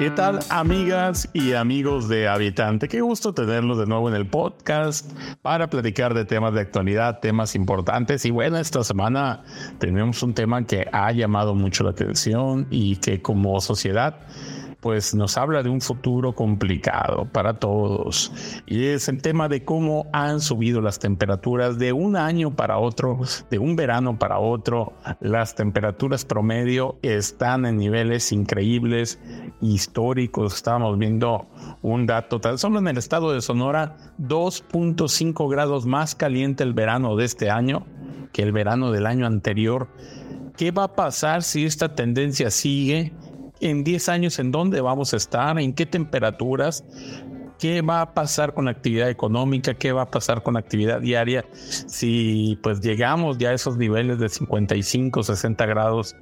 ¿Qué tal amigas y amigos de Habitante? Qué gusto tenerlos de nuevo en el podcast para platicar de temas de actualidad, temas importantes. Y bueno, esta semana tenemos un tema que ha llamado mucho la atención y que como sociedad pues nos habla de un futuro complicado para todos. Y es el tema de cómo han subido las temperaturas de un año para otro, de un verano para otro. Las temperaturas promedio están en niveles increíbles, históricos. Estábamos viendo un dato, tan solo en el estado de Sonora, 2.5 grados más caliente el verano de este año que el verano del año anterior. ¿Qué va a pasar si esta tendencia sigue? En 10 años en dónde vamos a estar, en qué temperaturas, qué va a pasar con la actividad económica, qué va a pasar con la actividad diaria si pues llegamos ya a esos niveles de 55, 60 grados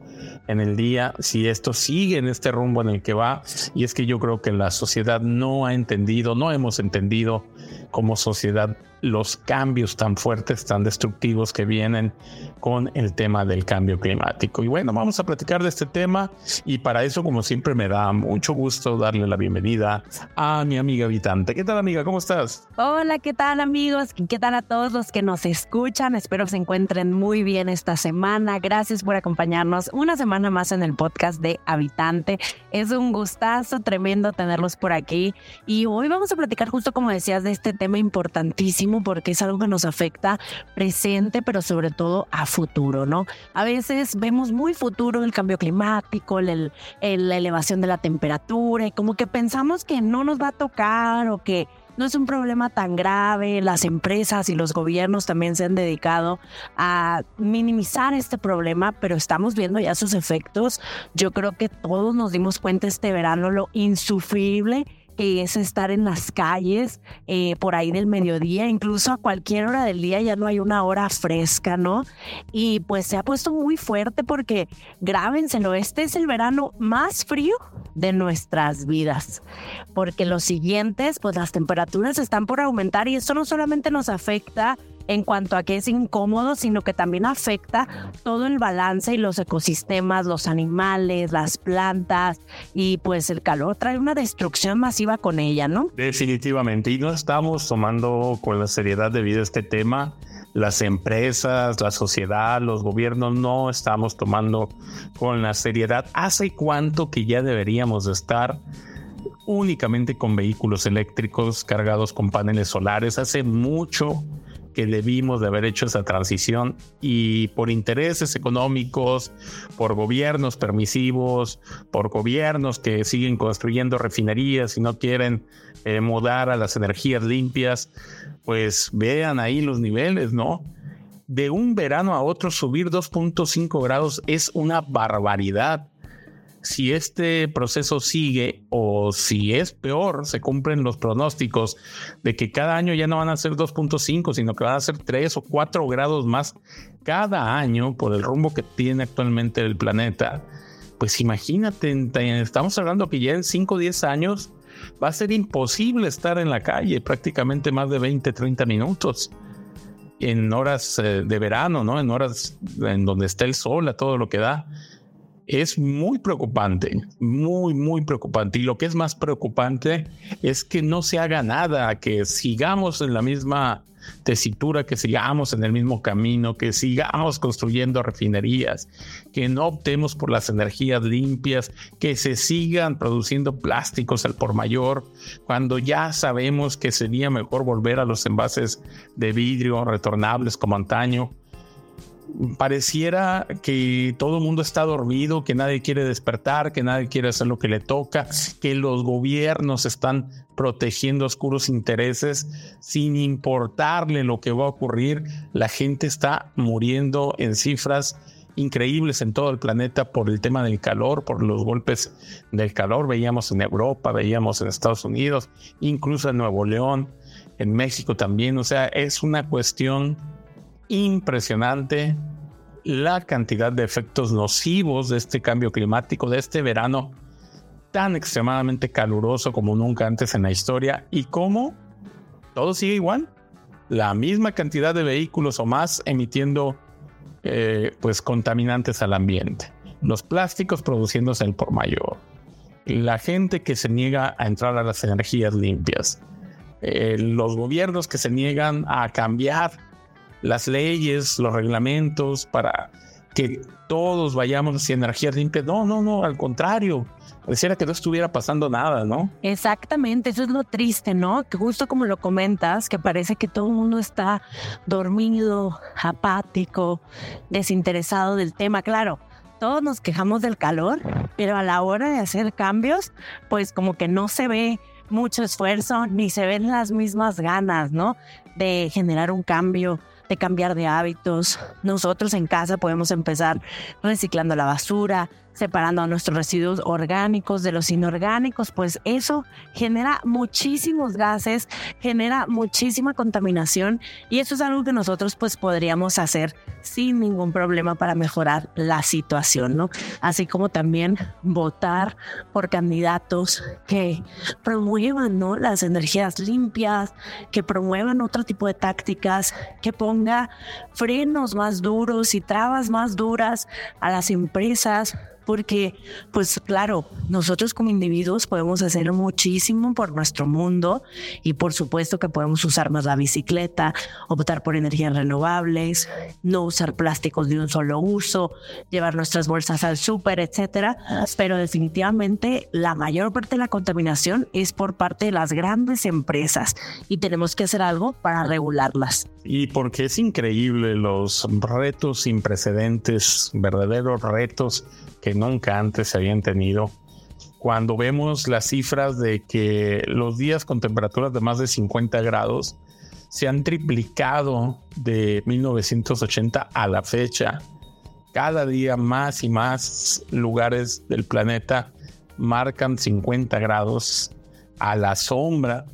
en el día, si esto sigue en este rumbo en el que va. Y es que yo creo que la sociedad no ha entendido, no hemos entendido como sociedad los cambios tan fuertes, tan destructivos que vienen con el tema del cambio climático. Y bueno, vamos a platicar de este tema y para eso, como siempre, me da mucho gusto darle la bienvenida a mi amiga habitante. ¿Qué tal, amiga? ¿Cómo estás? Hola, ¿qué tal, amigos? ¿Qué tal a todos los que nos escuchan? Espero que se encuentren muy bien esta semana. Gracias por acompañarnos una semana más en el podcast de Habitante. Es un gustazo tremendo tenerlos por aquí y hoy vamos a platicar justo como decías de este tema importantísimo porque es algo que nos afecta presente, pero sobre todo a futuro, ¿no? A veces vemos muy futuro el cambio climático, el, la elevación de la temperatura y como que pensamos que no nos va a tocar o que no es un problema tan grave. Las empresas y los gobiernos también se han dedicado a minimizar este problema, pero estamos viendo ya sus efectos. Yo creo que todos nos dimos cuenta este verano lo insufrible que es estar en las calles eh, por ahí del mediodía, incluso a cualquier hora del día ya no hay una hora fresca, ¿no? Y pues se ha puesto muy fuerte porque grábenselo, este es el verano más frío de nuestras vidas, porque los siguientes, pues las temperaturas están por aumentar y esto no solamente nos afecta en cuanto a que es incómodo, sino que también afecta todo el balance y los ecosistemas, los animales, las plantas y pues el calor trae una destrucción masiva con ella, ¿no? Definitivamente, y no estamos tomando con la seriedad debida este tema. Las empresas, la sociedad, los gobiernos no estamos tomando con la seriedad. ¿Hace cuánto que ya deberíamos estar únicamente con vehículos eléctricos cargados con paneles solares? Hace mucho que debimos de haber hecho esa transición y por intereses económicos, por gobiernos permisivos, por gobiernos que siguen construyendo refinerías y no quieren eh, mudar a las energías limpias, pues vean ahí los niveles, ¿no? De un verano a otro subir 2.5 grados es una barbaridad si este proceso sigue o si es peor, se cumplen los pronósticos de que cada año ya no van a ser 2.5, sino que van a ser 3 o 4 grados más cada año por el rumbo que tiene actualmente el planeta, pues imagínate, estamos hablando que ya en 5 o 10 años va a ser imposible estar en la calle prácticamente más de 20, 30 minutos en horas eh, de verano, ¿no? En horas en donde está el sol a todo lo que da es muy preocupante, muy, muy preocupante. Y lo que es más preocupante es que no se haga nada, que sigamos en la misma tesitura, que sigamos en el mismo camino, que sigamos construyendo refinerías, que no optemos por las energías limpias, que se sigan produciendo plásticos al por mayor, cuando ya sabemos que sería mejor volver a los envases de vidrio retornables como antaño pareciera que todo el mundo está dormido, que nadie quiere despertar, que nadie quiere hacer lo que le toca, que los gobiernos están protegiendo oscuros intereses sin importarle lo que va a ocurrir. La gente está muriendo en cifras increíbles en todo el planeta por el tema del calor, por los golpes del calor. Veíamos en Europa, veíamos en Estados Unidos, incluso en Nuevo León, en México también. O sea, es una cuestión impresionante la cantidad de efectos nocivos de este cambio climático, de este verano tan extremadamente caluroso como nunca antes en la historia y cómo todo sigue igual. La misma cantidad de vehículos o más emitiendo eh, pues contaminantes al ambiente. Los plásticos produciéndose el por mayor. la gente que se niega a entrar a las energías limpias, eh, los gobiernos que se niegan a cambiar las leyes, los reglamentos para que todos vayamos hacia energías limpias. No, no, no, al contrario. Pareciera que no estuviera pasando nada, ¿no? Exactamente, eso es lo triste, ¿no? Que justo como lo comentas, que parece que todo el mundo está dormido, apático, desinteresado del tema. Claro, todos nos quejamos del calor, pero a la hora de hacer cambios, pues como que no se ve mucho esfuerzo ni se ven las mismas ganas, ¿no? De generar un cambio, de cambiar de hábitos. Nosotros en casa podemos empezar reciclando la basura, separando a nuestros residuos orgánicos de los inorgánicos, pues eso genera muchísimos gases, genera muchísima contaminación y eso es algo que nosotros pues podríamos hacer sin ningún problema para mejorar la situación, ¿no? Así como también votar por candidatos que promuevan, ¿no? Las energías limpias, que promuevan otro tipo de tácticas, que ponga frenos más duros y trabas más duras a las empresas porque, pues claro, nosotros como individuos podemos hacer muchísimo por nuestro mundo y por supuesto que podemos usar más la bicicleta, optar por energías renovables, no usar plásticos de un solo uso, llevar nuestras bolsas al súper, etcétera. Pero definitivamente la mayor parte de la contaminación es por parte de las grandes empresas y tenemos que hacer algo para regularlas. Y porque es increíble los retos sin precedentes, verdaderos retos que nunca antes se habían tenido. Cuando vemos las cifras de que los días con temperaturas de más de 50 grados se han triplicado de 1980 a la fecha, cada día más y más lugares del planeta marcan 50 grados a la sombra.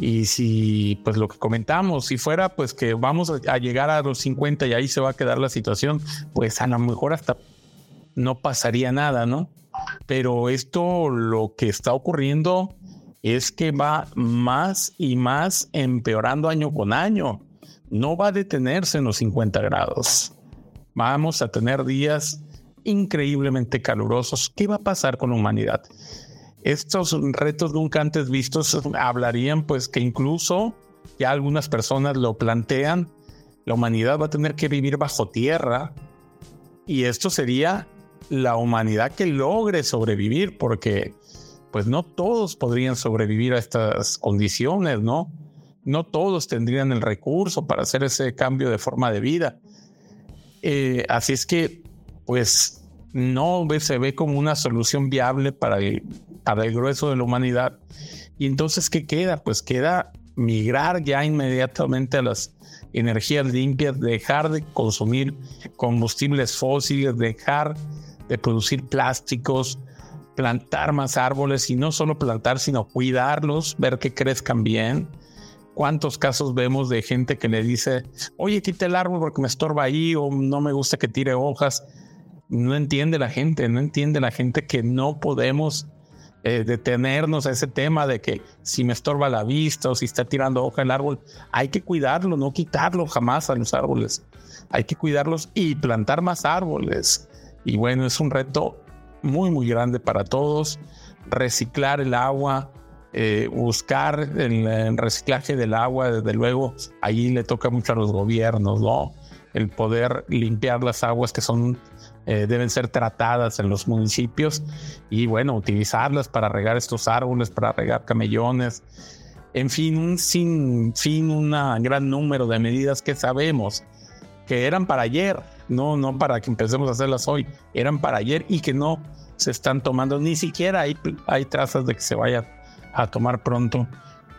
Y si, pues lo que comentamos, si fuera pues que vamos a llegar a los 50 y ahí se va a quedar la situación, pues a lo mejor hasta no pasaría nada, ¿no? Pero esto lo que está ocurriendo es que va más y más empeorando año con año. No va a detenerse en los 50 grados. Vamos a tener días increíblemente calurosos. ¿Qué va a pasar con la humanidad? Estos retos nunca antes vistos hablarían pues que incluso ya algunas personas lo plantean, la humanidad va a tener que vivir bajo tierra y esto sería la humanidad que logre sobrevivir, porque pues no todos podrían sobrevivir a estas condiciones, ¿no? No todos tendrían el recurso para hacer ese cambio de forma de vida. Eh, así es que, pues, no se ve como una solución viable para el, para el grueso de la humanidad. Y entonces, ¿qué queda? Pues queda migrar ya inmediatamente a las energías limpias, dejar de consumir combustibles fósiles, dejar de producir plásticos, plantar más árboles y no solo plantar, sino cuidarlos, ver que crezcan bien. ¿Cuántos casos vemos de gente que le dice, oye, quita el árbol porque me estorba ahí o no me gusta que tire hojas? No entiende la gente, no entiende la gente que no podemos eh, detenernos a ese tema de que si me estorba la vista o si está tirando hoja el árbol, hay que cuidarlo, no quitarlo jamás a los árboles. Hay que cuidarlos y plantar más árboles. Y bueno, es un reto muy, muy grande para todos. Reciclar el agua, eh, buscar el, reciclaje del agua, desde luego, ahí le toca mucho a los gobiernos, ¿no? El poder limpiar las aguas que son, eh, deben ser tratadas en los municipios y bueno, utilizarlas para regar estos árboles, para regar camellones. En fin, un sin fin, un gran número de medidas que sabemos que eran para ayer, no, no para que empecemos a hacerlas hoy, eran para ayer y que no se están tomando, ni siquiera hay, hay trazas de que se vaya a tomar pronto.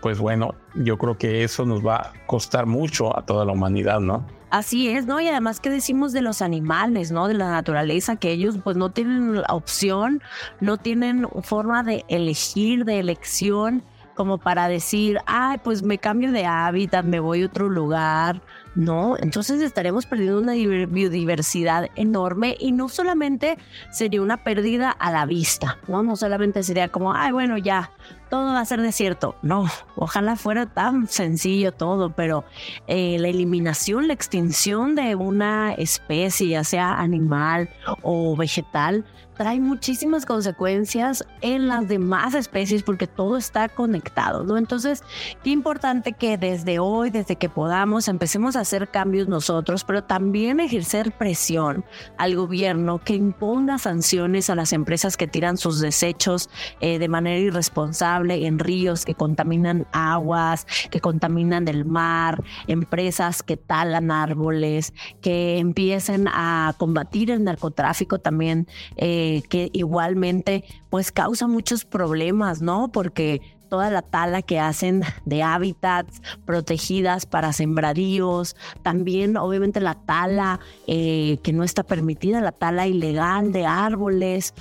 Pues bueno, yo creo que eso nos va a costar mucho a toda la humanidad, ¿no? Así es, ¿no? Y además, ¿qué decimos de los animales, ¿no? De la naturaleza, que ellos pues no tienen opción, no tienen forma de elegir, de elección como para decir, ay, pues me cambio de hábitat, me voy a otro lugar, ¿no? Entonces estaremos perdiendo una biodiversidad enorme y no solamente sería una pérdida a la vista, ¿no? No solamente sería como, ay, bueno, ya, todo va a ser desierto. No, ojalá fuera tan sencillo todo, pero eh, la eliminación, la extinción de una especie, ya sea animal o vegetal, trae muchísimas consecuencias en las demás especies porque todo está conectado, ¿no? Entonces, qué importante que desde hoy, desde que podamos, empecemos a hacer cambios nosotros, pero también ejercer presión al gobierno que imponga sanciones a las empresas que tiran sus desechos eh, de manera irresponsable en ríos, que contaminan aguas, que contaminan el mar, empresas que talan árboles, que empiecen a combatir el narcotráfico también. Eh, que igualmente pues causa muchos problemas, ¿no? Porque toda la tala que hacen de hábitats protegidas para sembradíos, también obviamente la tala eh, que no está permitida, la tala ilegal de árboles,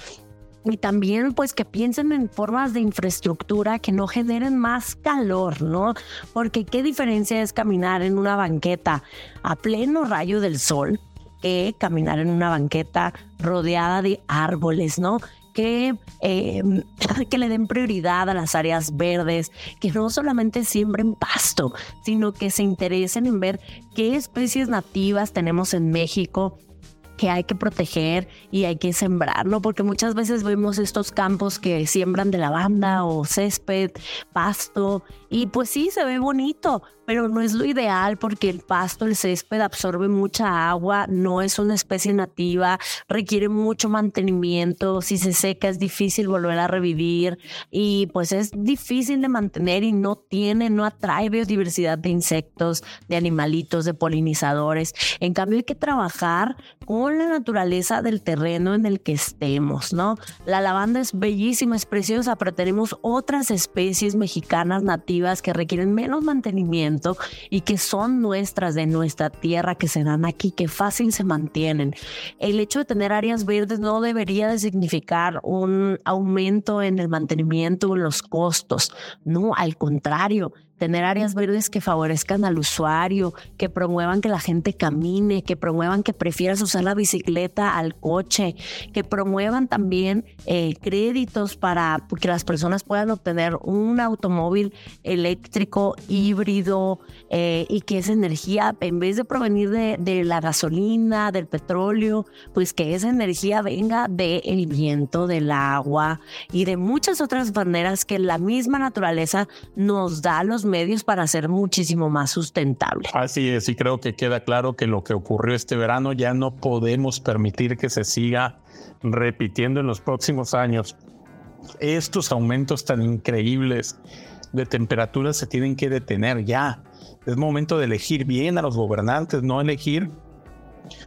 y también pues que piensen en formas de infraestructura que no generen más calor, ¿no? Porque qué diferencia es caminar en una banqueta a pleno rayo del sol caminar en una banqueta rodeada de árboles, ¿no? Que, em, que le den prioridad a las áreas verdes, que no solamente siembren pasto, sino que se interesen en ver qué especies nativas tenemos en México, que hay que proteger y hay que sembrar, ¿no? Porque muchas veces vemos estos campos que siembran de lavanda o césped, pasto, y pues sí, se ve bonito, pero no es lo ideal porque el pasto, el césped absorbe mucha agua, no es una especie nativa, requiere mucho mantenimiento, si se seca es difícil volver a revivir y pues es difícil de mantener y no tiene, no atrae biodiversidad de insectos, de animalitos, de polinizadores. En cambio hay que trabajar con la naturaleza del terreno en el que estemos, ¿no? La lavanda es bellísima, es preciosa, pero tenemos otras especies mexicanas nativas que requieren menos mantenimiento y que son nuestras de nuestra tierra, que se dan aquí, que fácil se mantienen. El hecho de tener áreas verdes no debería de significar un aumento en el mantenimiento en los costos. No, al contrario, tener áreas verdes que favorezcan al usuario, que promuevan que la gente camine, que promuevan que prefieras usar la bicicleta al coche, que promuevan también eh, créditos para que las personas puedan obtener un automóvil eléctrico híbrido eh, y que esa energía, en vez de provenir de, la gasolina, del petróleo, pues que esa energía venga del viento, del agua y de muchas otras maneras que la misma naturaleza nos da los medios para ser muchísimo más sustentable. Así es, y creo que queda claro que lo que ocurrió este verano ya no podemos permitir que se siga repitiendo en los próximos años. Estos aumentos tan increíbles de temperatura se tienen que detener ya. Es momento de elegir bien a los gobernantes, no elegir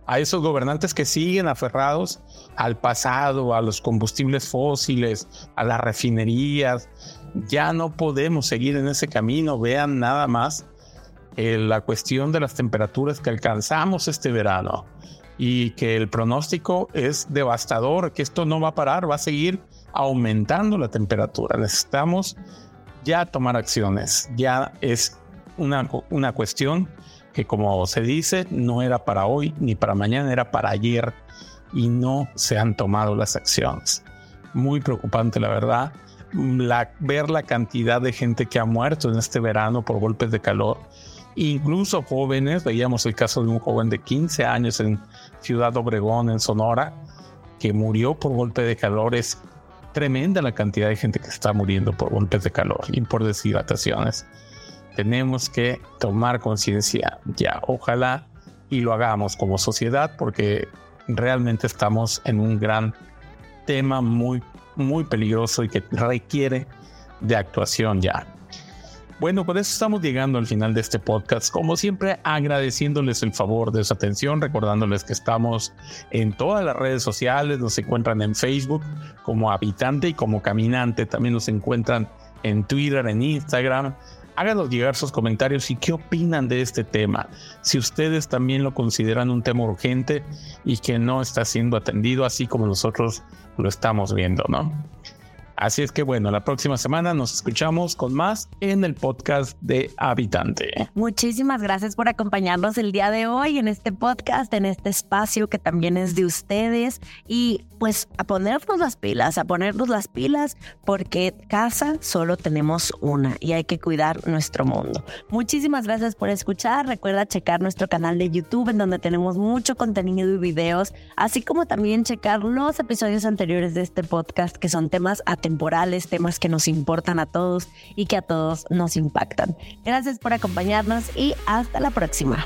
a esos gobernantes que siguen aferrados al pasado, a los combustibles fósiles, a las refinerías, ya no podemos seguir en ese camino. Vean nada más eh, la cuestión de las temperaturas que alcanzamos este verano y que el pronóstico es devastador, que esto no va a parar, va a seguir aumentando la temperatura. Necesitamos ya tomar acciones. Ya es una, una cuestión que como se dice, no era para hoy ni para mañana, era para ayer y no se han tomado las acciones. Muy preocupante, la verdad ver la cantidad de gente que ha muerto en este verano por golpes de calor, incluso jóvenes, veíamos el caso de un joven de 15 años en Ciudad Obregón, en Sonora, que murió por golpe de calor. Es tremenda la cantidad de gente que está muriendo por golpes de calor y por deshidrataciones. Tenemos que tomar conciencia ya, ojalá y lo hagamos como sociedad porque realmente estamos en un gran tema muy muy peligroso y que requiere de actuación ya. Bueno, por eso estamos llegando al final de este podcast. Como siempre, agradeciéndoles el favor de su atención, recordándoles que estamos en todas las redes sociales, nos encuentran en Facebook como habitante y como caminante, también nos encuentran en Twitter, en Instagram. Háganos llegar sus comentarios y qué opinan de este tema. Si ustedes también lo consideran un tema urgente y que no está siendo atendido así como nosotros lo estamos viendo, ¿no? Así es que bueno, la próxima semana nos escuchamos con más en el podcast de Habitante. Muchísimas gracias por acompañarnos el día de hoy en este podcast, en este espacio que también es de ustedes y pues a ponernos las pilas, a ponernos las pilas porque casa solo tenemos una y hay que cuidar nuestro mundo. Muchísimas gracias por escuchar. Recuerda checar nuestro canal de YouTube en donde tenemos mucho contenido y videos, así como también checar los episodios anteriores de este podcast que son temas temporales, temas que nos importan a todos y que a todos nos impactan. Gracias por acompañarnos y hasta la próxima.